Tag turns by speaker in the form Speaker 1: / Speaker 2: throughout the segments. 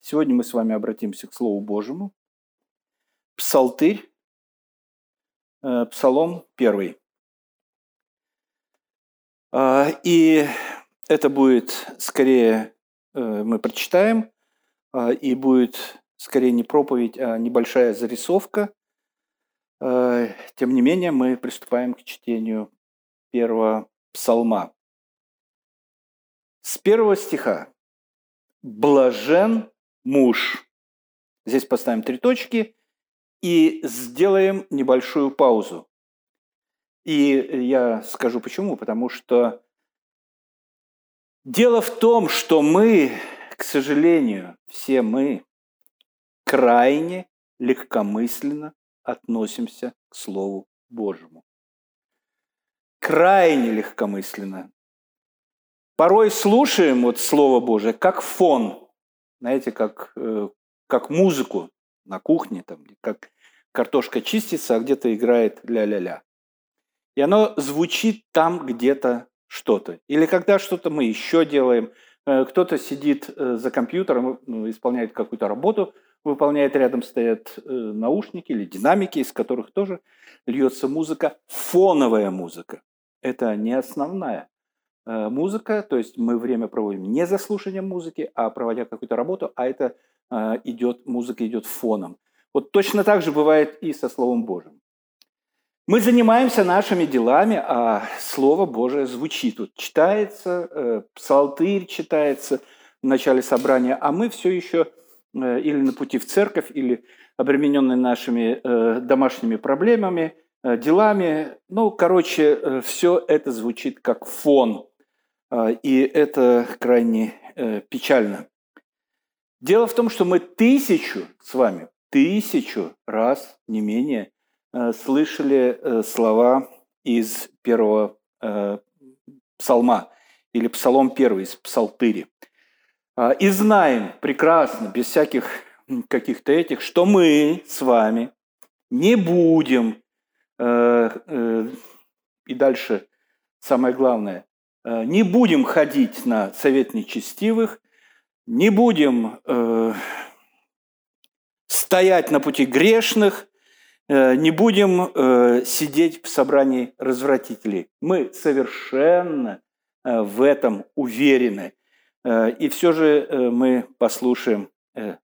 Speaker 1: Сегодня мы с вами обратимся к Слову Божьему. Псалтырь, э, Псалом первый. А, и это будет скорее, э, мы прочитаем, а, и будет скорее не проповедь, а небольшая зарисовка. А, тем не менее, мы приступаем к чтению первого псалма. С первого стиха. «Блажен муж». Здесь поставим три точки и сделаем небольшую паузу. И я скажу почему. Потому что дело в том, что мы, к сожалению, все мы крайне легкомысленно относимся к Слову Божьему. Крайне легкомысленно. Порой слушаем вот Слово Божие как фон, знаете, как, э, как музыку на кухне, там, как картошка чистится, а где-то играет ля-ля-ля. И оно звучит там где-то что-то. Или когда что-то мы еще делаем, э, кто-то сидит э, за компьютером, ну, исполняет какую-то работу, выполняет, рядом стоят наушники или динамики, из которых тоже льется музыка, фоновая музыка. Это не основная. Э, музыка, то есть мы время проводим не за слушанием музыки, а проводя какую-то работу, а это э, идет, музыка идет фоном. Вот точно так же бывает и со Словом Божьим. Мы занимаемся нашими делами, а Слово Божие звучит. Вот читается, э, псалтырь читается в начале собрания, а мы все еще или на пути в церковь, или обремененные нашими домашними проблемами, делами. Ну, короче, все это звучит как фон и это крайне э, печально. Дело в том, что мы тысячу с вами, тысячу раз, не менее, э, слышали э, слова из первого псалма, или псалом первый из псалтыри. А, и знаем прекрасно, без всяких каких-то этих, что мы с вами не будем, и дальше самое главное, не будем ходить на совет нечестивых, не будем э, стоять на пути грешных, э, не будем э, сидеть в собрании развратителей. Мы совершенно э, в этом уверены. Э, и все же э, мы послушаем э,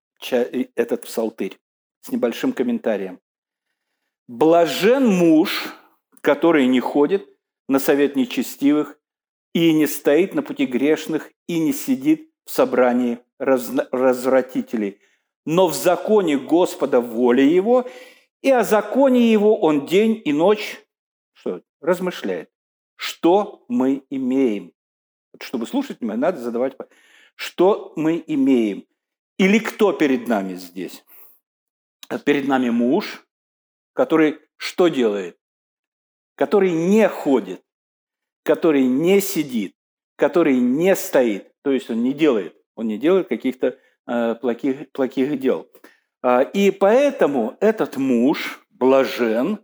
Speaker 1: этот псалтырь с небольшим комментарием. «Блажен муж, который не ходит на совет нечестивых, и не стоит на пути грешных, и не сидит в собрании развратителей. Но в законе Господа воля его, и о законе его он день и ночь что, размышляет. Что мы имеем? Чтобы слушать меня, надо задавать, что мы имеем. Или кто перед нами здесь? Перед нами муж, который что делает? Который не ходит который не сидит, который не стоит, то есть он не делает, он не делает каких-то э, плохих, плохих дел. Э, и поэтому этот муж блажен,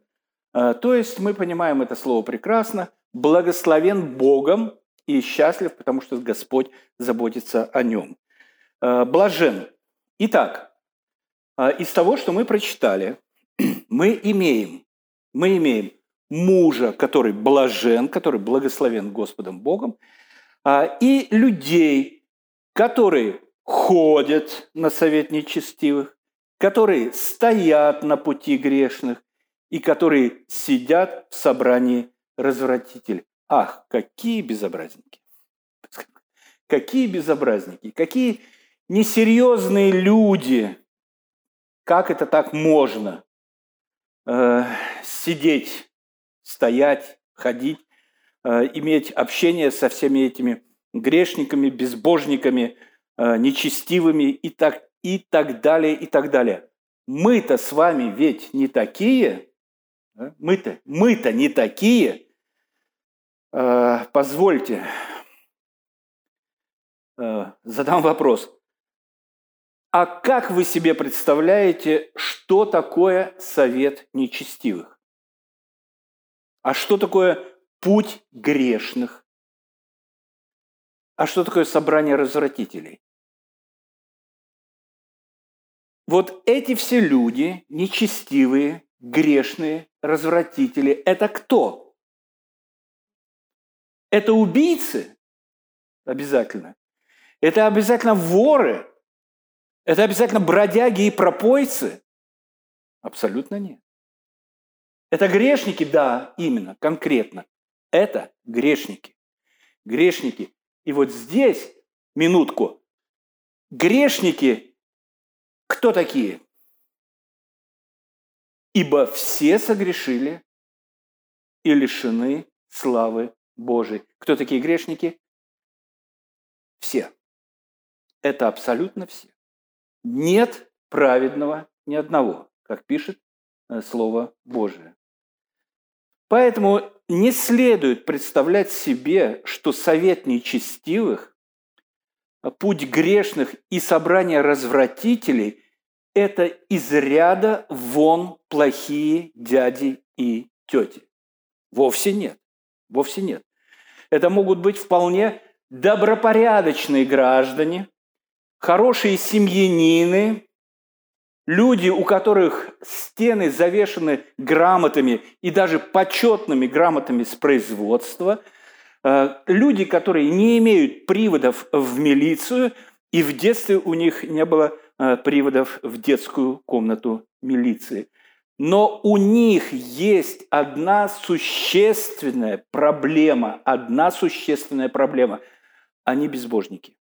Speaker 1: э, то есть мы понимаем это слово прекрасно, благословен Богом и счастлив, потому что Господь заботится о нем. Э, блажен. Итак, э, из того, что мы прочитали, мы имеем, мы имеем мужа, который блажен, который благословен Господом Богом, а, и людей, которые ходят на совет нечестивых, которые стоят на пути грешных и которые сидят в собрании развратителей. Ах, какие безобразники! Какие безобразники! Какие несерьезные люди! Как это так можно? Э, сидеть стоять, ходить, э, иметь общение со всеми этими грешниками, безбожниками, э, нечестивыми и так, и так далее, и так далее. Мы-то с вами ведь не такие, мы-то, мы-то не такие. Э, позвольте, задам вопрос. А как вы себе представляете, что такое совет нечестивых? А что такое путь грешных? А что такое собрание развратителей? Вот эти все люди, нечестивые, грешные, развратители, это кто? Это убийцы? Обязательно. Это обязательно воры? Это обязательно бродяги и пропойцы? Абсолютно нет. Это грешники? Да, именно, конкретно. Это грешники. Грешники. И вот здесь, минутку, грешники, кто такие? Ибо все согрешили и лишены славы Божией. Кто такие грешники? Все. Это абсолютно все. Нет праведного ни одного, как пишет э, Слово Божие. Поэтому не следует представлять себе, что совет нечестивых, путь грешных и собрание развратителей – это из ряда вон плохие дяди и тети. Вовсе нет. Вовсе нет. Это могут быть вполне добропорядочные граждане, хорошие семьянины, Люди, у которых стены завешены грамотами и даже почетными грамотами с производства, э, люди, которые не имеют приводов в милицию, и в детстве у них не было э, приводов в детскую комнату милиции. Но у них есть одна существенная проблема, одна существенная проблема. Они безбожники.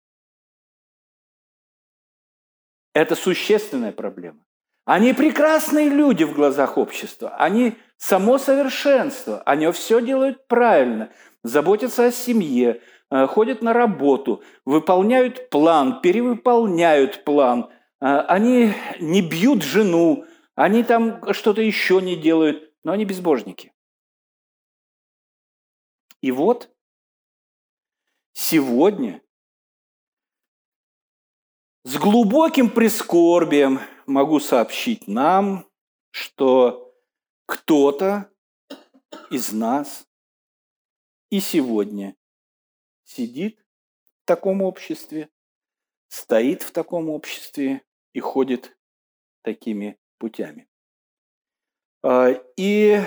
Speaker 1: Это существенная проблема. Они прекрасные люди в глазах общества. Они само совершенство. Они все делают правильно. Заботятся о семье, э, ходят на работу, выполняют план, перевыполняют план. Э, они не бьют жену, они там что-то еще не делают, но они безбожники. И вот сегодня с глубоким прискорбием могу сообщить нам, что кто-то из нас и сегодня сидит в таком обществе, стоит в таком обществе и ходит такими путями. А, и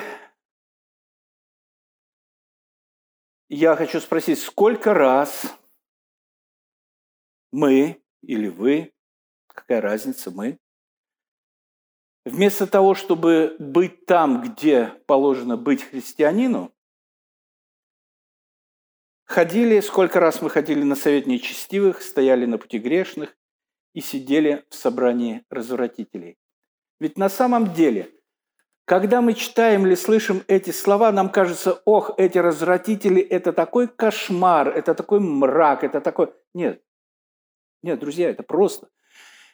Speaker 1: я хочу спросить, сколько раз мы или вы, какая разница, мы. Вместо того, чтобы быть там, где положено быть христианину, ходили, сколько раз мы ходили на совет нечестивых, стояли на пути грешных и сидели в собрании развратителей. Ведь на самом деле, когда мы читаем или слышим эти слова, нам кажется, ох, эти развратители – это такой кошмар, это такой мрак, это такой… Нет, нет, друзья, это просто.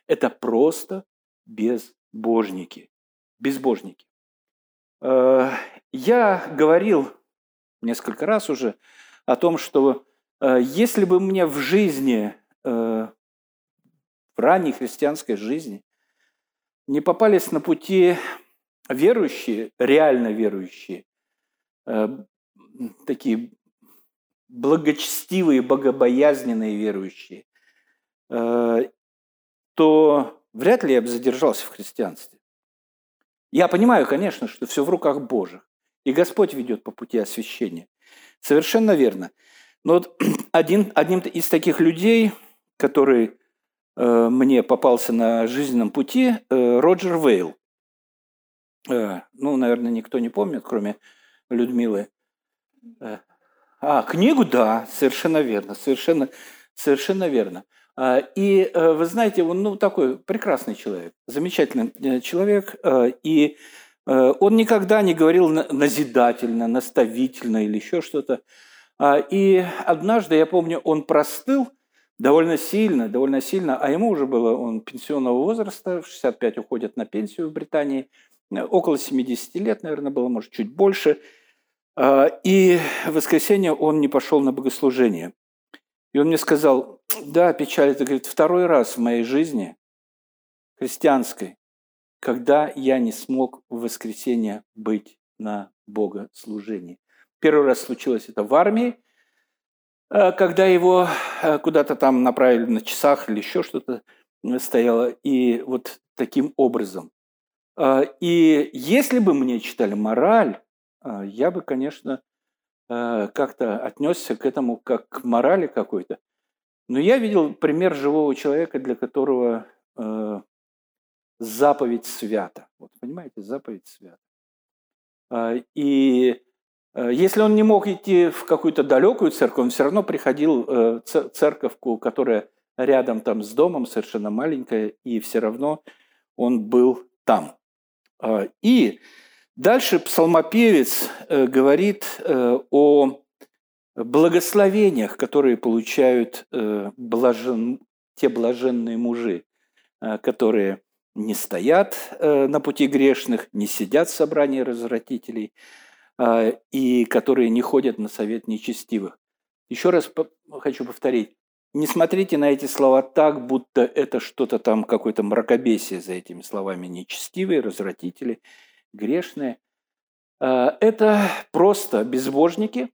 Speaker 1: Это просто безбожники. Безбожники. Э, я говорил несколько раз уже о том, что э, если бы мне в жизни, э, в ранней христианской жизни, не попались на пути верующие, реально верующие, такие благочестивые, богобоязненные верующие, то вряд ли я бы задержался в христианстве. Я понимаю, конечно, что все в руках Божьих, и Господь ведет по пути освящения. Совершенно верно. Но вот один, одним из таких людей, который э, мне попался на жизненном пути, э, Роджер Вейл. Э, ну, наверное, никто не помнит, кроме Людмилы. Э, а, книгу, да, совершенно верно, совершенно, совершенно верно. И э, вы знаете, он ну, такой прекрасный человек, замечательный э, человек. Э, и он никогда не говорил назидательно, наставительно или еще что-то. А, и однажды, я помню, он простыл довольно сильно, довольно сильно, а ему уже было, он пенсионного возраста, в 65 уходит на пенсию в Британии, около 70 лет, наверное, было, может, чуть больше. А, и в воскресенье он не пошел на богослужение. И он мне сказал, да, печаль, это, говорит, второй раз в моей жизни, христианской, когда я не смог в воскресенье быть на богослужении. Первый раз случилось это в армии, э, когда его э, куда-то там направили на часах или еще что-то э, стояло. И вот таким образом. И если бы мне читали мораль, я бы, конечно, как-то отнесся к этому как к морали какой-то. Но я видел пример живого человека, для которого заповедь свята. Вот понимаете, заповедь свята. И Э, если он не мог идти в какую-то далекую церковь, он все равно приходил э, церковку, которая рядом там с домом, совершенно маленькая, и все равно он был там. А, и дальше псалмопевец э, говорит о благословениях, которые получают блажен, те блаженные мужи, которые не стоят на пути грешных, не сидят в собрании развратителей – и которые не ходят на совет нечестивых. Еще раз хочу повторить, не смотрите на эти слова так, будто это что-то там, какое-то мракобесие за этими словами. Нечестивые, развратители, грешные. А, это просто безбожники,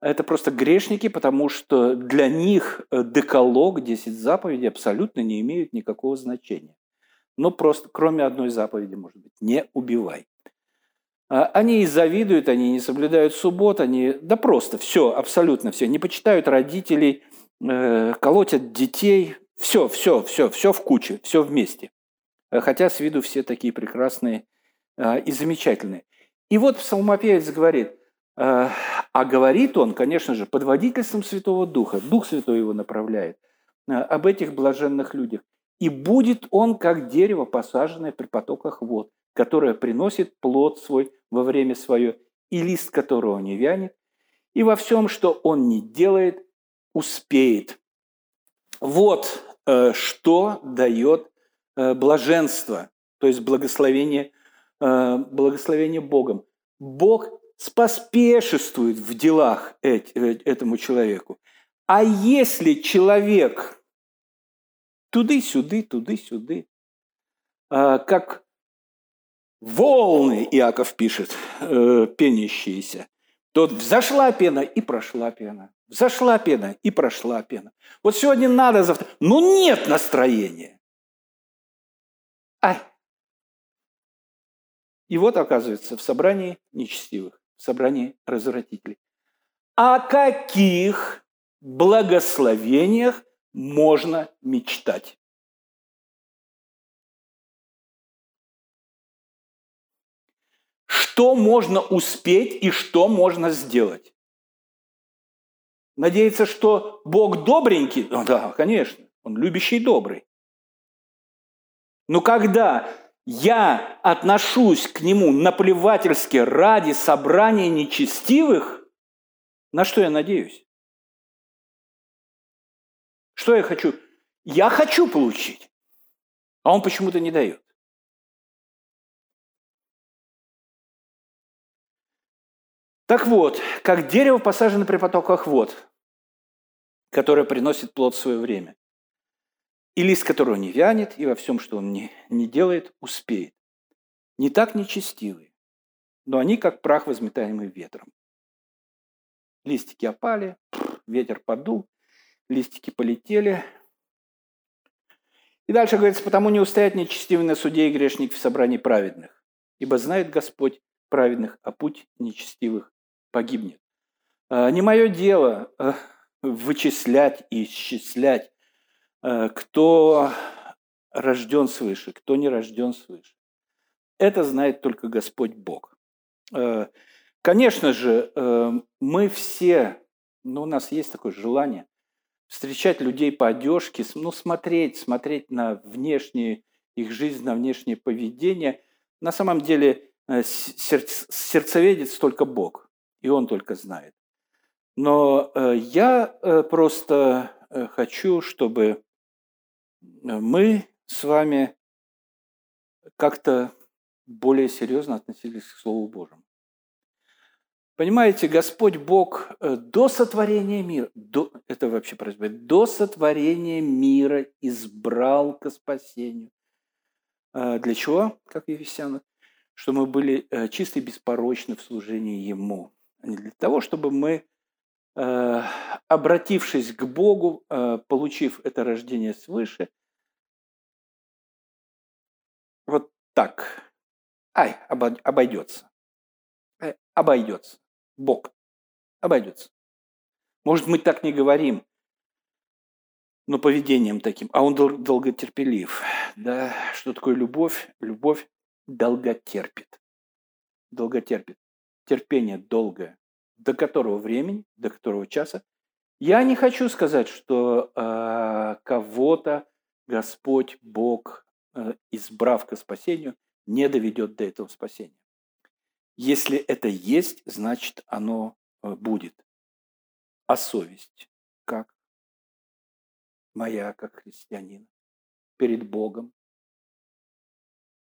Speaker 1: это просто грешники, потому что для них э, деколог, 10 заповедей абсолютно не имеют никакого значения. Но просто, кроме одной заповеди, может быть, не убивай. А, они и завидуют, они не соблюдают суббот, они, да просто все, абсолютно все, не почитают родителей, э, колотят детей, все, все, все, все в куче, все вместе. Э, хотя с виду все такие прекрасные э, и замечательные. И вот псалмопевец говорит, а говорит он, конечно же, под водительством Святого Духа, Дух Святой его направляет, об этих блаженных людях. И будет он, как дерево, посаженное при потоках вод, которое приносит плод свой во время свое, и лист которого не вянет, и во всем, что он не делает, успеет. Вот э, что дает э, блаженство, то есть благословение, э, благословение Богом. Бог споспешествует в делах этому человеку. А если человек туды-сюды, туды-сюды, как волны, Иаков пишет, э, пенящиеся, то взошла пена и прошла пена. Взошла пена и прошла пена. Вот сегодня надо, завтра. Ну нет настроения. Ай. И вот оказывается в собрании нечестивых, в собрании развратителей. О каких благословениях можно мечтать? что можно успеть и что можно сделать. Надеяться, что Бог добренький? Ну, да, конечно, Он любящий и добрый. Но когда я отношусь к Нему наплевательски ради собрания нечестивых, на что я надеюсь? Что я хочу? Я хочу получить, а Он почему-то не дает. Так вот, как дерево посажено при потоках вод, которое приносит плод в свое время, и лист которого не вянет, и во всем, что он не, не делает, успеет. Не так нечестивые, но они как прах, возметаемый ветром. Листики опали, ветер подул, листики полетели. И дальше говорится, потому не устоят нечестивый на суде и грешник в собрании праведных, ибо знает Господь праведных, а путь нечестивых погибнет. А, не мое дело э, вычислять и исчислять, кто рожден свыше, кто не рожден свыше. Это знает только Господь Бог. Э, конечно же, мы все, ну, у нас есть такое желание встречать людей по одежке, ну, смотреть, смотреть на внешние их жизнь, на внешнее поведение. На самом деле сердцеведец только Бог и он только знает. Но э, я э, просто э, хочу, чтобы мы с вами как-то более серьезно относились к Слову Божьему. Понимаете, Господь Бог до сотворения мира, до, это вообще происходит, до сотворения мира избрал к спасению. Для чего, как Ефесяна? Что мы были чисто и беспорочны в служении Ему не для того, чтобы мы, э, обратившись к Богу, э, получив это рождение свыше, так, ай, обойдется. Э, обойдется. Бог обойдется. Может, мы так не говорим, но поведением таким. А он дол- долготерпелив. Да, что такое любовь? Любовь долготерпит. Долготерпит. Терпение долгое. До которого времени, до которого часа. Я не хочу сказать, что э, кого-то Господь, Бог, э, избрав к спасению, не доведет до этого спасения. Если это есть, значит оно э, будет. А совесть как? Моя, как христианин, перед Богом,